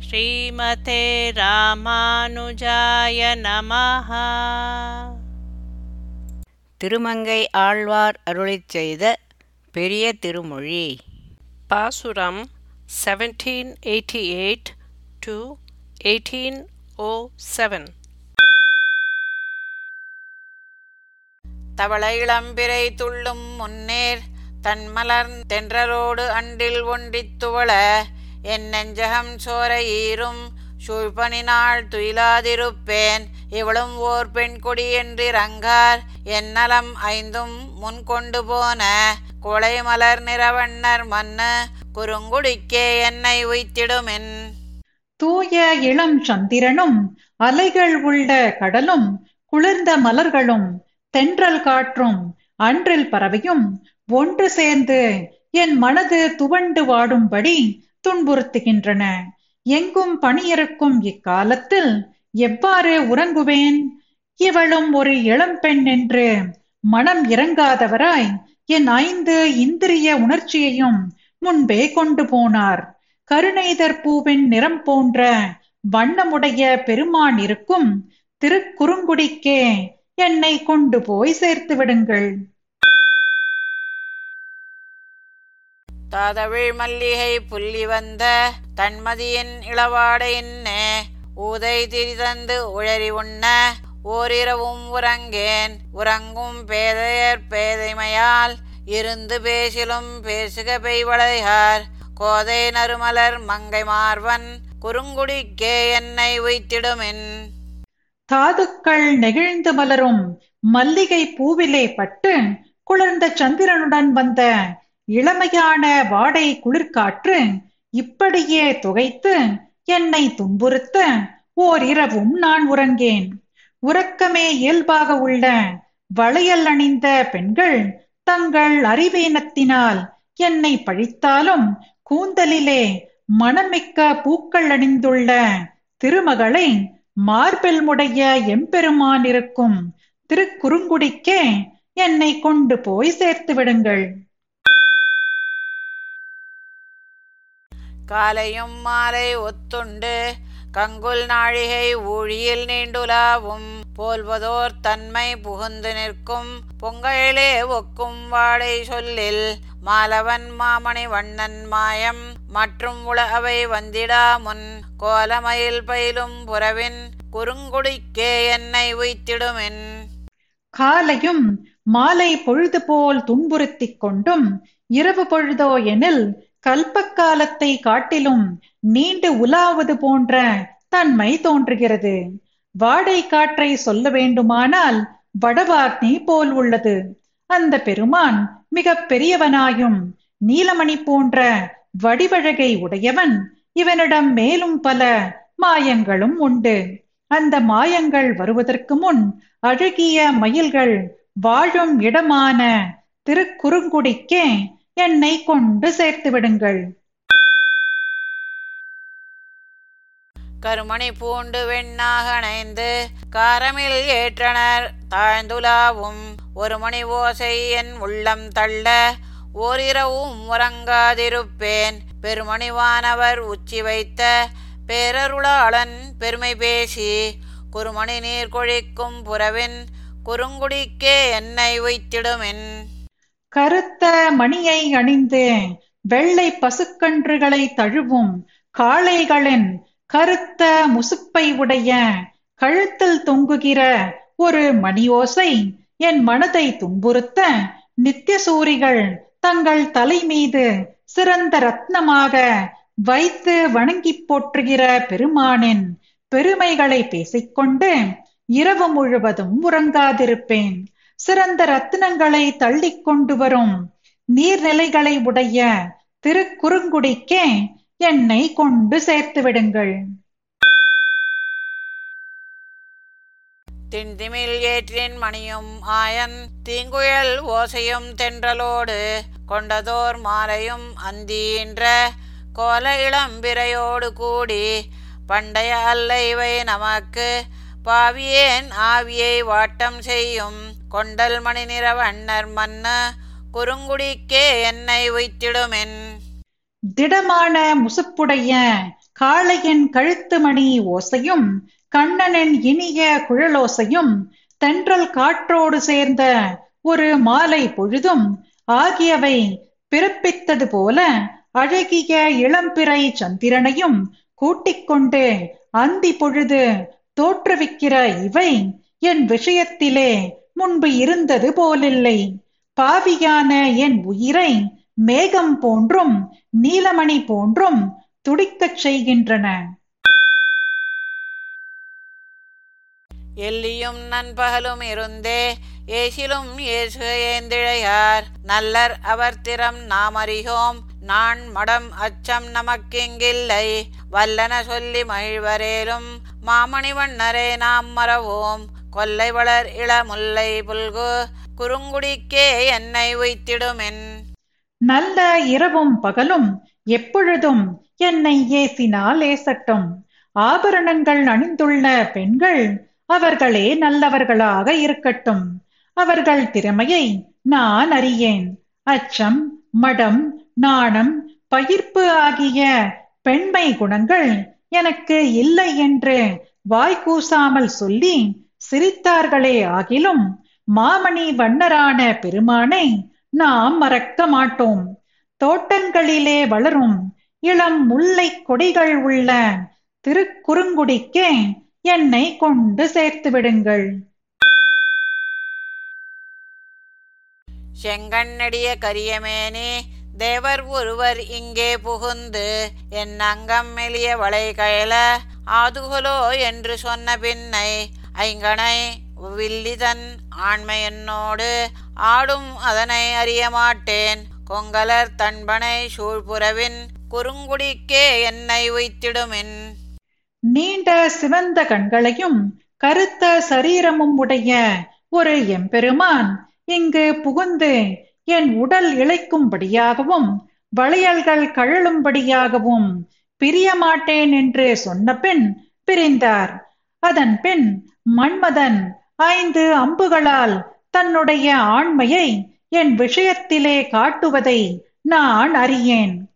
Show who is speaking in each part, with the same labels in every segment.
Speaker 1: ஸ்ரீமதே ராமானுஜாய நமஹ.
Speaker 2: திருமங்கை ஆழ்வார் அருளிச் செய்த பெரிய திருமொழி.
Speaker 1: பாசுரம் 1788 to 1807
Speaker 3: தவள இளம்பிறை துள்ளும் முன்னேர் தன்மலர் தென்றலோடு அண்டில் ஒன்றித் துவள என் நெஞ்சகம் சோர ஈரும் சூழ்பனி நாள் துயிலாதிருப்பேன். இவளும் ஓர் பெண் கொடி என்றிறங்கார். என் நலம் ஐந்தும் முன் கொண்டு போன. கொலை மலர் நிறவண்ணர் மன்னு. குறுங்குடிக்கே என்னை உய்த்திடுமென்.
Speaker 4: தூய இளம் சந்திரனும் அலைகள் உள்ள கடலும் குளிர்ந்த மலர்களும் தென்றல் காற்றும் அன்றில் பறவையும் ஒன்று சேர்ந்து என் மனது துவண்டு வாடும்படி துன்புறுத்துகின்றன. எங்கும் பணியிருக்கும் இக்காலத்தில் எவ்வாறு உறங்குவேன்? இவளும் ஒரு இளம்பெண் என்று மனம் இறங்காதவராய் என் ஐந்து இந்திரிய உணர்ச்சியையும் முன்பே கொண்டு போனார். கருணைதர் பூவின் நிறம் போன்ற வண்ணமுடைய பெருமான் இருக்கும் திருக்குறுங்குடிக்கே என்னை கொண்டு போய் சேர்த்து விடுங்கள்
Speaker 3: தாதவிழ் மல்லிகை புள்ளி வந்த தன்மதியின் இளவாடையின்னே ஊதை திரிதந்து உழறி உண்ண ஓரிரவும் உறங்கேன். உறங்கும் பேதையர் பேதைமையால் இருந்து பேசிலும் பேசுக பெய்வளையார் கோதை நறுமலர் மங்கை மார்வன் குறுங்குடிக்கே என்னை வைத்திடுமின்
Speaker 4: தாதுக்கள் நெகிழ்ந்து மலரும் மல்லிகை பூவிலே பட்டு குளிர்ந்த சந்திரனுடன் வந்த இளமையான வாடை குளிர்காற்று இப்படியே துகைத்து என்னை துன்புறுத்த ஓர் இரவும் நான் உறங்கேன். உறக்கமே இயல்பாக உள்ள வளையல் அணிந்த பெண்கள் தங்கள் அறிவீனத்தினால் என்னை பழித்தாலும் கூந்தலிலே மணமிக்க பூக்கள் அணிந்துள்ள திருமகளை மார்பில் முடைய எம்பெருமான் இருக்கும் திருக்குறுங்குடிக்கே என்னை கொண்டு போய் சேர்த்து விடுங்கள்.
Speaker 3: காலையும் மாலை ஒத்துண்டு கங்குல் நாழிகை ஊழியில் நீண்டுலாவும் போல்வதோர் தன்மை புகுந்து நிற்கும் பொங்கலிலே ஒக்கும் வாழை சொல்லில் மாலவன் மாமணி வண்ணன் மாயம் மற்றும் உலகவை வந்திடா முன் கோலமயில் பயிலும் புறவின் குறுங்குடிக்கே என்னை உய்த்திடுமென்.
Speaker 4: காலையும் மாலை பொழுது போல் துன்புறுத்திக் கொண்டும் இரவு பொழுதோ எனில் கல்பக்காலத்தை காட்டிலும் நீண்டு உலாவது போன்ற தன்மை தோன்றுகிறது. வாடை காற்றை சொல்ல வேண்டுமானால் வடவாக்னி போல் உள்ளது. அந்த பெருமான் மிக பெரியவனாயும் நீலமணி போன்ற வடிவழகை உடையவன் இவனிடம் மேலும் பல மாயங்களும் உண்டு. அந்த மாயங்கள் வருவதற்கு முன் அழகிய மயில்கள் வாழும் இடமான திருக்குறுங்குடிக்கே என்னை கொண்டு சேர்த்து விடுங்கள்.
Speaker 3: கருமணி பூண்டு வெண்ணாக அணைந்து காரமில் ஏற்றனர். தாழ்ந்துலாவும் ஒரு மணி ஓசை என் உள்ளம் தள்ள. ஓரிரவும் உறங்காதிருப்பேன். பெருமணிவானவர் உச்சி வைத்த பேரருளாளன் பெருமை பேசி குறுமணி நீர் கொழிக்கும் புறவின் குறுங்குடிக்கே என்னை வைத்திடுமென்
Speaker 4: கருத்த மணியை அணிந்து வெள்ளை பசுக்கன்றுகளை தழுவும் காளைகளின் கருத்த முசுப்பை உடைய கழுத்தில் தொங்குகிற ஒரு மணியோசை என் மனதை துன்புறுத்த நித்தியசூரிகள் தங்கள் தலை மீது சிறந்த ரத்னமாக வைத்து வணங்கி போற்றுகிற பெருமானின் பெருமைகளை பேசிக்கொண்டு இரவு முழுவதும் உறங்காதிருப்பேன். சிறந்த ரத்தினங்களை தள்ளி கொண்டு வரும். நீர்நிலைகளை உடைய திருக்குறுங்குடிக்கே என்னை கொண்டு சேர்த்து விடுங்கள்.
Speaker 3: திண்திமில் ஏற்றின் மணியும் ஆயன் தீங்குழல் ஓசையும் தென்றலோடு கொண்டதோர் மாலையும் அந்தீன்ற கோல இளம்பிரையோடு கூடி பண்டைய அல்ல இவை நமக்கு பாவியேன் ஆவியை வாட்டம் செய்யும் கொண்டல் மணி நிற வண்ணர் மன்ன குறுங்குடிக்கே என்னை உய்த்திடுமென்.
Speaker 4: திடமான முசுப்புடைய காளையின் கழுத்து மணி ஓசையும் கண்ணனின் இனிய குழலோசையும் தென்றல் காற்றோடு சேர்ந்த ஒரு மாலை பொழுதும் ஆகியவை பிறப்பித்தது போல அழகிய இளம்பிறை சந்திரனையும் கூட்டிக் கொண்டு அந்தி பொழுது தோற்றுவிக்கிற இவை என் விஷயத்திலே முன்பு இருந்தது போலில்லை. பாவியான என் உயிரை மேகம் போன்றும் நீலமணி போன்றும் துடிக்கச் செய்கின்றன.
Speaker 3: எல்லியும் நண்பகலும் இருந்தே ஏசிலும் ஏசு ஏந்திழையார். நல்லர் அவர் திறம் நாம் அறிகோம் நான் மடம் அச்சம் நமக்கிங்கில்லை. வல்லன சொல்லி மகிழ்வரேலும் மாமணிவண்ணரே நாம் மறவோம். கொல்லை வளர் இளமுல்லை புல்கு குறுங்குடிக்கே என்னை உய்த்திடுமென்.
Speaker 4: நல்ல இரவும் பகலும் எப்பொழுதும் என்னை ஏசினால் ஏசட்டும் ஆபரணங்கள் அணிந்துள்ள பெண்கள் அவர்களே நல்லவர்களாக இருக்கட்டும். அவர்கள் திறமையை நான் அறியேன். அச்சம் மடம் நாணம் பயிர்ப்பு ஆகிய பெண்மை குணங்கள் எனக்கு இல்லை என்று வாய்கூசாமல் சொல்லி சிரித்தார்களே ஆகிலும் மாமணி வண்ணரான பெருமானை நாம் மறக்க மாட்டோம். தோட்டங்களிலே வளரும் இளம் முல்லை கொடிகள் உள்ள திருக்குறுங்குடிக்கே என்னை கொண்டு சேர்த்து விடுங்கள்.
Speaker 3: செங்கண்ணடிய கரியமேனே தேவர் ஒருவர் இங்கே புகுந்து என் அங்கம் மெலிய வளை கயல ஆதுகொலோ என்று சொன்ன பின்னை ஐங்கனை வில்லிதன் ஆண்மை ஆடும் அதனை அறியமாட்டேன். கொங்கலர் தன்பனை சூழ்புறவின் குறுங்குடிக்கே என்னை உய்த்திடுமின்.
Speaker 4: நீண்ட சிவந்த கண்களையும் கருத்த சரீரமும் உடைய ஒரு எம்பெருமான் இங்கு புகுந்து என் உடல் இழைக்கும்படியாகவும் வளையல்கள் கழலும்படியாகவும் பிரியமாட்டேன் என்று சொன்ன பின் பிரிந்தார். அதன் பின் மன்மதன் ஐந்து அம்புகளால் தன்னுடைய ஆண்மையை என் விஷயத்திலே காட்டுவதை நான் அறியேன்.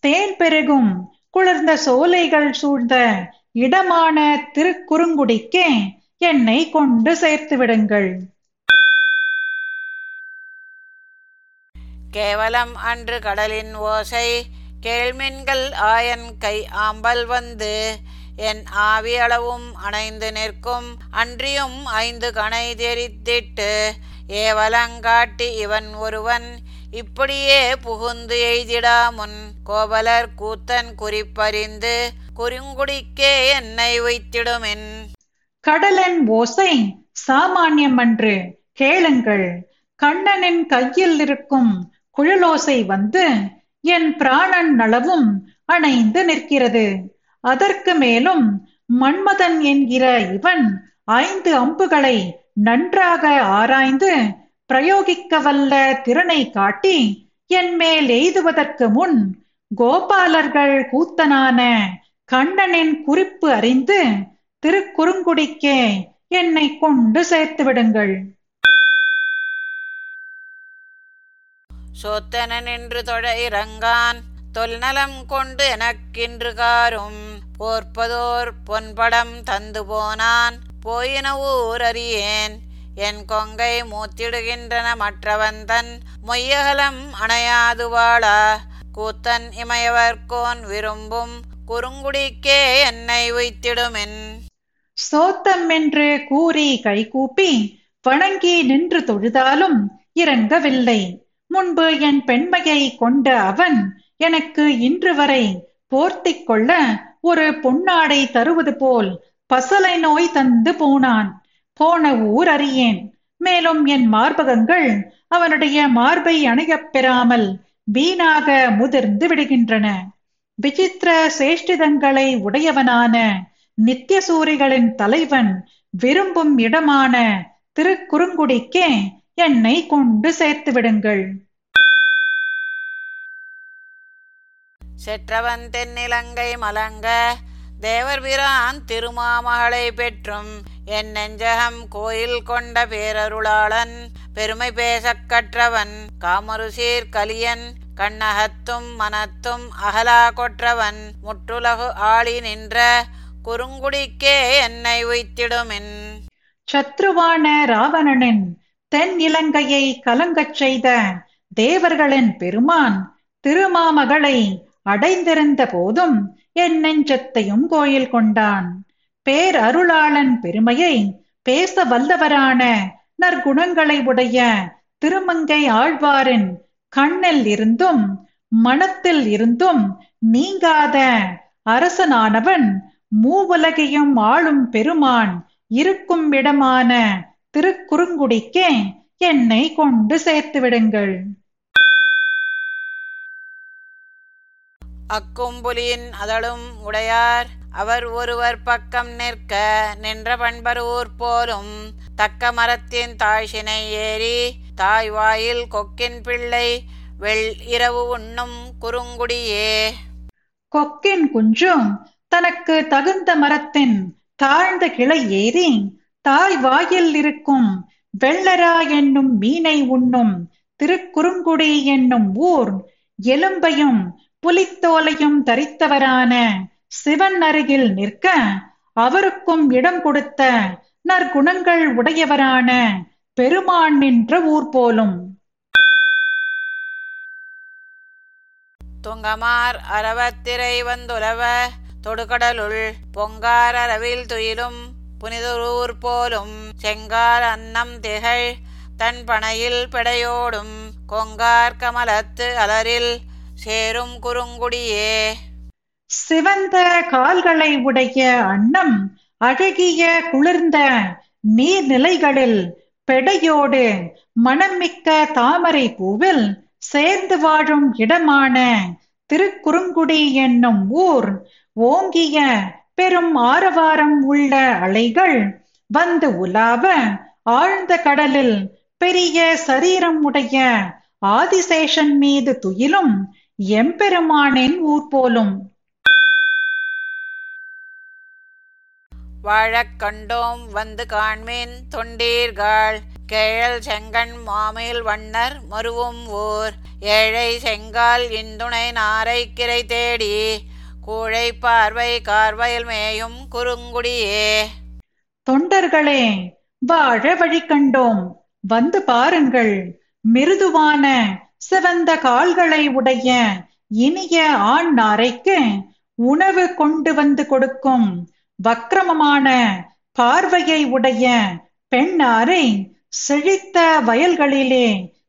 Speaker 4: தேன் பெருகும் குளிர்ந்த சோலைகள் சூழ்ந்த இடமான திருக்குறுங்குடிக்கே என்னை கொண்டு சேர்த்து விடுங்கள்.
Speaker 3: கேவலம் அன்று கடலின் ஓசை கேள்மின்கள் ஆயன் கை ஆம்பல் வந்து என் ஆவி அளவும் அணைந்து நிற்கும் அன்றியும் ஐந்து கணை தெரித்திட்டு ஏவலங்காட்டி இவன் ஒருவன் இப்படியே புகுந்து எய்திடாமுன் கோவலர் கூத்தன் குறிப்பறிந்து குறுங்குடிக்கே என்னை வைத்திடுமென்.
Speaker 4: கடலன் ஓசை சாமானியம் அன்று கேளுங்கள் கண்ணனின் கையில் இருக்கும் குழலோசை வந்து என் பிராணன் நலவும் அணைந்து நிற்கிறது. அதற்கு மேலும் மன்மதன் என்கிற இவன் ஐந்து அம்புகளை நன்றாக ஆராய்ந்து பிரயோகிக்க வல்ல திறனை காட்டி என் மேல் எய்துவதற்கு முன் கோபாலர்கள் கூத்தனான கண்ணனின் குறிப்பு அறிந்து திருக்குறுங்குடிக்கே என்னை கொண்டு சேர்த்து விடுங்கள்.
Speaker 3: சோத்தனன் என்று தொழ இறங்கான். தொல்நலம் கொண்டு எனக்கின்று காரும் போர்ப்பதோர் பொன்படம் தந்து போனான். போயின ஊர் அறியேன். என் கொங்கை மூத்திடுகின்றன மற்றவந்தன் மொய்யகலம் அணையாது வாழா. கூத்தன் இமையவர்கோன் விரும்பும் குறுங்குடிக்கே என்னை வைத்திடுமென்
Speaker 4: சோத்தம் என்று கூறி கைகூப்பி வணங்கி நின்று தொழுதாலும் இறங்கவில்லை. முன்பு என் பெண்மையை கொண்ட அவன் எனக்கு இன்று வரை போர்த்திக் கொள்ள ஒரு பொன்னாடை தருவது போல் பசலை நோய் தந்து போனான். போன ஊர் அறியேன். மேலும் என் மார்பகங்கள் அவனுடைய மார்பை அணையப் பெறாமல் வீணாக முதிர்ந்து விடுகின்றன. விசித்திர சேஷ்டிதங்களை உடையவனான நித்தியசூரிகளின் தலைவன் விரும்பும் இடமான திருக்குறுங்குடிக்கே என்னை கொண்டு சேர்த்து விடுங்கள்.
Speaker 3: செற்றவன் தென்னிலங்கை மலங்க தேவர் பிரான் திருமாமகளை பெற்றும். என் நெஞ்சகம் கோயில் கொண்ட பேரருளாளன் பெருமை பேசக் கற்றவன். காமருசீர் கலியன் கண்ணகத்தும் மனத்தும் அகலா கொற்றவன். முற்றுலகு ஆளி நின்ற குறுங்குடிக்கே என்னை உய்த்திடுமின்.
Speaker 4: சத்ருவான ராவணனின் தென் இலங்கையை கலங்கச் செய்த தேவர்களின் பெருமான் திருமாமகளை அடைந்திருந்த போதும் என் நெஞ்சத்தையும் கோயில் கொண்டான். பேரருளாளன் பெருமையை பேச வல்லவரான நற்குணங்களை உடைய திருமங்கை ஆழ்வாரின் கண்ணில் இருந்தும் மனத்தில் இருந்தும் நீங்காத அரசனானவன் மூவுலகையும் ஆளும் பெருமான் இருக்கும் இடமான திருக்குறுங்குடிக்கே என்னை கொண்டு சேர்த்து விடுங்கள்.
Speaker 3: அக்கும்புலியின் அதழும் உடையார் அவர் ஒருவர் பக்கம் நிற்க நின்ற பண்பரூர் போலும் தக்க மரத்தின் தாழ்சினை ஏறி தாய் வாயில் கொக்கின் பிள்ளை வெள் இரவு உண்ணும் குறுங்குடியே.
Speaker 4: கொக்கின் குஞ்சும் தனக்கு தகுந்த மரத்தின் தாழ்ந்த கிளை ஏறி தாய் வாயில் இருக்கும் வெள்ளரா என்னும் மீனை உண்ணும் திருக்குறுங்குடி என்னும் ஊர் எலும்பையும் புலித்தோலையும் தரித்தவரான சிவன் அருகில் நிற்க அவருக்கும் இடம் கொடுத்த நற்குணங்கள் உடையவரான பெருமான் நின்ற ஊர் போலும்.
Speaker 3: துங்கமார் அரவத்திரை வந்துலவ தொடுகடலுள் பொங்கார் அரவில் துயிலும் புனிதரூர் போலும் செங்கார் அன்னம் திகழ் தன் பனையில் பெடையோடும் கொங்கார் கமலத்து அலரில் சேரும் குறுங்குடியே.
Speaker 4: சிவந்த கால்களை உடைய அன்னம் அழகிய குளிர்ந்த நீர்நிலைகளில் பெடையோடு மணமிக்க தாமரை பூவில் சேர்ந்து வாழும் இடமான திருக்குறுங்குடி என்னும் ஊர் ஓங்கிய பெரும் ஆரவாரம் உள்ள அலைகள் வந்து உலாவ ஆழ்ந்த கடலில் பெரிய சரீரம் உடைய ஆதிசேஷன் மீது துயிலும் எம்பெருமானின் ஊர் போலும்.
Speaker 3: வாழக் கண்டோம் வந்து காண்மின் தொண்டீர்கள். கேழல் செங்கண் மாமேல் வண்ணர் மருவும் ஊர் ஏழை செங்கால் இந்துணை நாரை கிரை தேடி. கூழை பார்வை கார்வயல் மேயும் குறுங்குடியே.
Speaker 4: தொண்டர்களே வாழ வழி கண்டோம். வந்து பாருங்கள். மிருதுவான சிவந்த கால்களை உடைய இனிய ஆண் நாரைக்கு உணவு கொண்டு வந்து கொடுக்கும் வக்கிரமமான பார்வையை உடைய பெண்ணாரை செழித்த வயல்களிலே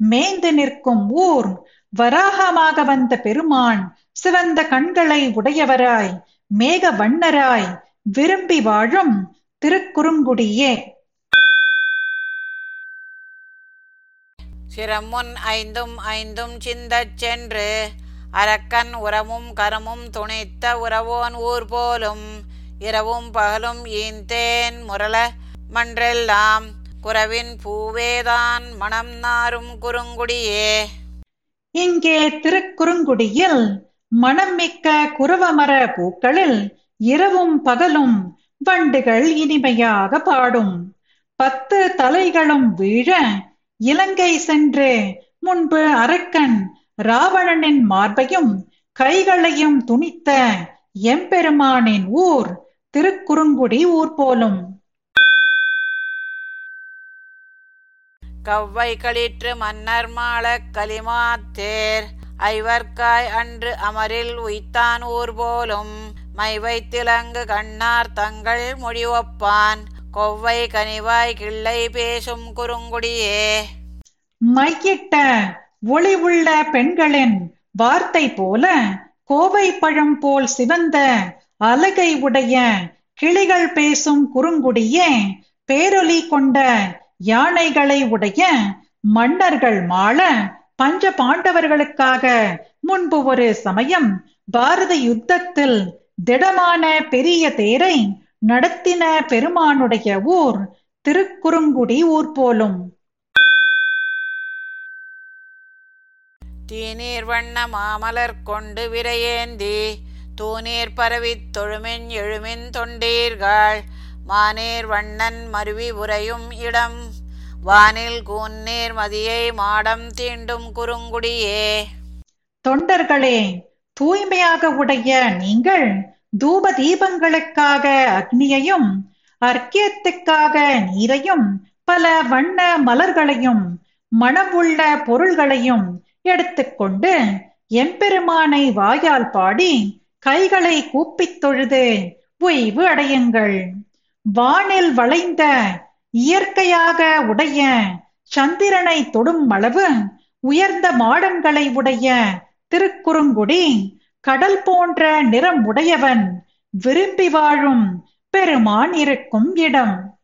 Speaker 4: மேய்ந்து நிற்கும் ஊர் வராகமாக வந்த பெருமான் சிவந்த கண்களை உடையவராய் மேக வண்ணராய் விரும்பி வாழும் திருக்குறுங்குடியே.
Speaker 3: சிரமுன் ஐந்தும் ஐந்தும் சிந்தச் சென்று அரக்கன் உரமும் கரமும் துணைத்த உறவோன் ஊர் போலும் இரவும் பகலும் ஈந்தேன் முரள மன்றெல்லாம் குறவின் பூவேதான் மணம் நாரும் குறுங்குடியே.
Speaker 4: இங்கே திருக்குறுங்குடியில் மணம் மிக்க குருவமர பூக்களில் இரவும் பகலும் வண்டுகள் இனிமையாக பாடும். பத்து தலைகளும் வீழ இலங்கை சென்று. முன்பு அரக்கன் ராவணனின் மார்பையும் கைகளையும் துணித்த எம்பெருமானின் ஊர் திருக்குறுங்குடி ஊர் போலும்.
Speaker 3: கவ்வை களிற்று மன்னர் மாள களிமாத்தேர் ஐவர்க்காய் அன்று அமரில் உய்த்தான் ஊர் போலும். மை வைத்திலங்கு கண்ணார் தங்கள் மொழிவப்பான். கொவ்வை கனிவாய் கிள்ளை பேசும் குறுங்குடியே.
Speaker 4: மையிட்ட ஒளி உள்ள பெண்களின் வார்த்தை போல கோவை பழம் போல் சிவந்த அலகை உடைய கிளிகள் பேசும் குறுங்குடியே பேரொலி கொண்ட யானைகளை உடைய மன்னர்கள் மாள பஞ்ச பாண்டவர்களுக்காக முன்பு ஒரு சமயம் பாரத யுத்தத்தில் திடமான பெரிய தேரை நடத்தின பெருமானுடைய ஊர் திருக்குறுங்குடி ஊர் போலும்.
Speaker 3: தீநீர் வண்ண மாமலர் கொண்டு விரையேந்தி தூநீர் பரவித் தொழுமின் எழுமின் தொண்டீர்கள். மானீர் வண்ணன் மருவி உறையும் இடம் வானில் கூன்னீர் மதியை மாடம் தீண்டும் குறுங்குடியே.
Speaker 4: தொண்டர்களே தூய்மையாக உடைய நீங்கள் தூப தீபங்களுக்காக அக்னியையும் அர்க்கியத்துக்காக நீரையும் பல வண்ண மலர்களையும் மணமுள்ள பொருள்களையும் எடுத்துக்கொண்டு எம்பெருமானை வாயால் பாடி கைகளை கூப்பித் தொழுது ஓய்வு அடையுங்கள். வானில் வளைந்த இயற்கையாக உடைய சந்திரனை தொடும் அளவு உயர்ந்த மாடங்களை உடைய திருக்குறுங்குடி கடல் போன்ற நிறம் உடையவன் விரும்பி வாழும் பெருமான் இருக்கும் இடம்.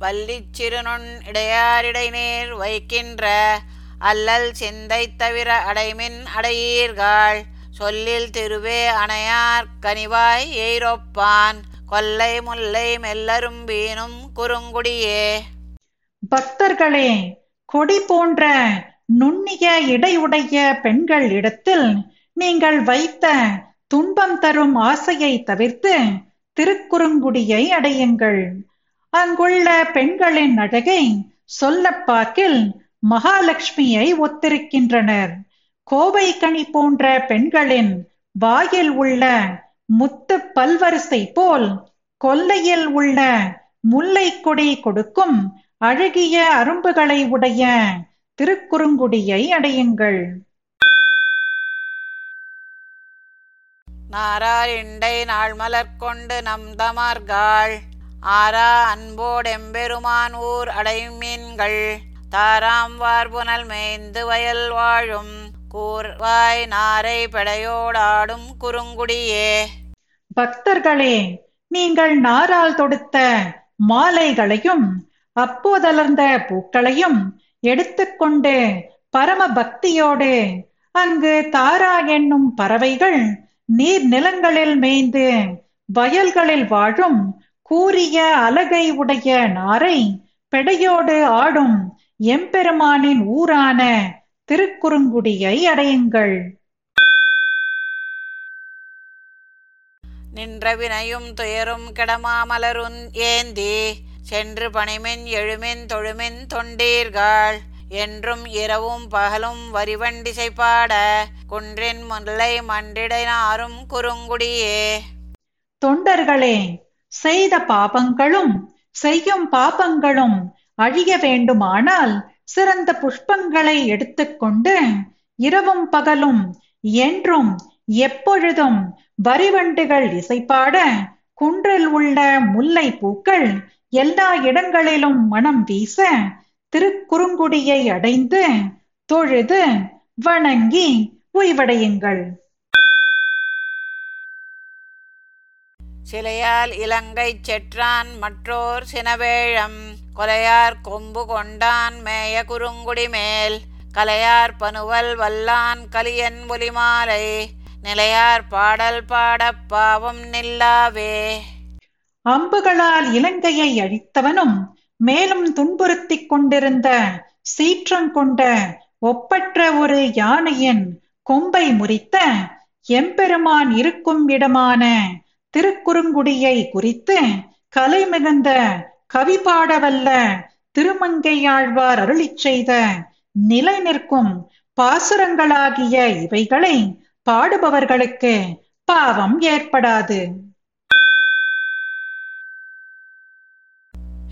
Speaker 3: வல்லிச் சிறுநுண் இடையாரிடை நீர் வைக்கின்ற அல்லல் சிந்தை தவிர அடைமின் அடையீர்கள். சொல்லில் திருவே அணையார் கனிவாய் எய்ரொப்பான் கொல்லை முல்லை மெல்லரும் வீணும் குறுங்குடியே.
Speaker 4: பக்தர்களே கொடி போன்ற நுண்ணிய இடையுடைய பெண்கள் இடத்தில் நீங்கள் வைத்த துன்பம் தரும் ஆசையை தவிர்த்து திருக்குறுங்குடியை அடையுங்கள். அங்குள்ள பெண்களின் அழகை சொல்லப்பாக்கில் மகாலட்சுமியை ஒத்திருக்கின்றனர். கோவை கனி போன்ற பெண்களின் வாயில் உள்ள முத்து பல்வரிசை போல் கொல்லையில் உள்ள முல்லை கொடி கொடுக்கும் அழகிய அரும்புகளை உடைய திருக்குறுங்குடியை அடையுங்கள்.
Speaker 3: நாரார் இண்டை நாள் மலர் கொண்டு நம் தமார்காள் ஆரா அன்போடெம்பெருமான் ஊர் அடைமீன்கள் தாராம் வார்புனல் மேய்ந்து வயல் வாழும். கூர்வாய் நாரை பெடையோடாடும் குறுங்குடியே.
Speaker 4: பக்தர்களே நீங்கள் நாரால் தொடுத்த மாலைகளையும் அப்போதலர்ந்த பூக்களையும் எடுத்துக்கொண்டு பரம பக்தியோடு அங்கு தாரா என்னும் பறவைகள் நீர் நிலங்களில் மேய்ந்து வயல்களில் வாழும் கூறிய அலகை உடைய நாரை பெடையோடு ஆடும் எம்பெருமானின் ஊரான திருக்குறுங்குடியை அடையுங்கள்.
Speaker 3: நின்ற வினையும் துயரும் கிடமாமலருன் ஏந்தி சென்று பணிமின் எழுமின் தொழுமின் தொண்டீர்கள். என்றும் இரவும் பகலும் வரிவண்டிசை பாட குன்றின் முல்லை மண்டிடனாரும் குறுங்குடியே.
Speaker 4: தொண்டர்களே செய்த பாபங்களும் செய்யும் பாபங்களும் அழிய வேண்டுமானால் சிறந்த புஷ்பங்களை எடுத்துக்கொண்டு இரவும் பகலும் என்றும் எப்பொழுதும் வரிவண்டுகள் இசைப்பாட குன்றில் உள்ள முல்லை பூக்கள் எல்லா இடங்களிலும் மனம் வீச திருக்குறுங்குடியை அடைந்து தொழுது வணங்கி ஓய்வடையுங்கள்.
Speaker 3: சிலையால் இலங்கை செற்றான் மற்றோர் சினவேழம் கொலையார் கொம்பு கொண்டான் மேய குறுங்குடி மேல் கலையார் பனுவல் வல்லான் கலியன் ஒலிமாலை நிலையார் பாடல் பாடப் பாவம் நில்லாவே.
Speaker 4: அம்புகளால் இலங்கையை அழித்தவனும் மேலும் துன்புறுத்திக் கொண்டிருந்த சீற்றம் கொண்ட ஒப்பற்ற ஒரு யானையின் கொம்பை முறித்த எம்பெருமான் இருக்கும் இடமான திருக்குறுங்குடியை குறித்து கலை மிகுந்த கவி பாடவல்ல திருமங்கையாழ்வார் அருளிச் செய்த நிலை நிற்கும் பாசுரங்களாகிய இவைகளை பாடுபவர்களுக்கு பாவம் ஏற்படாது.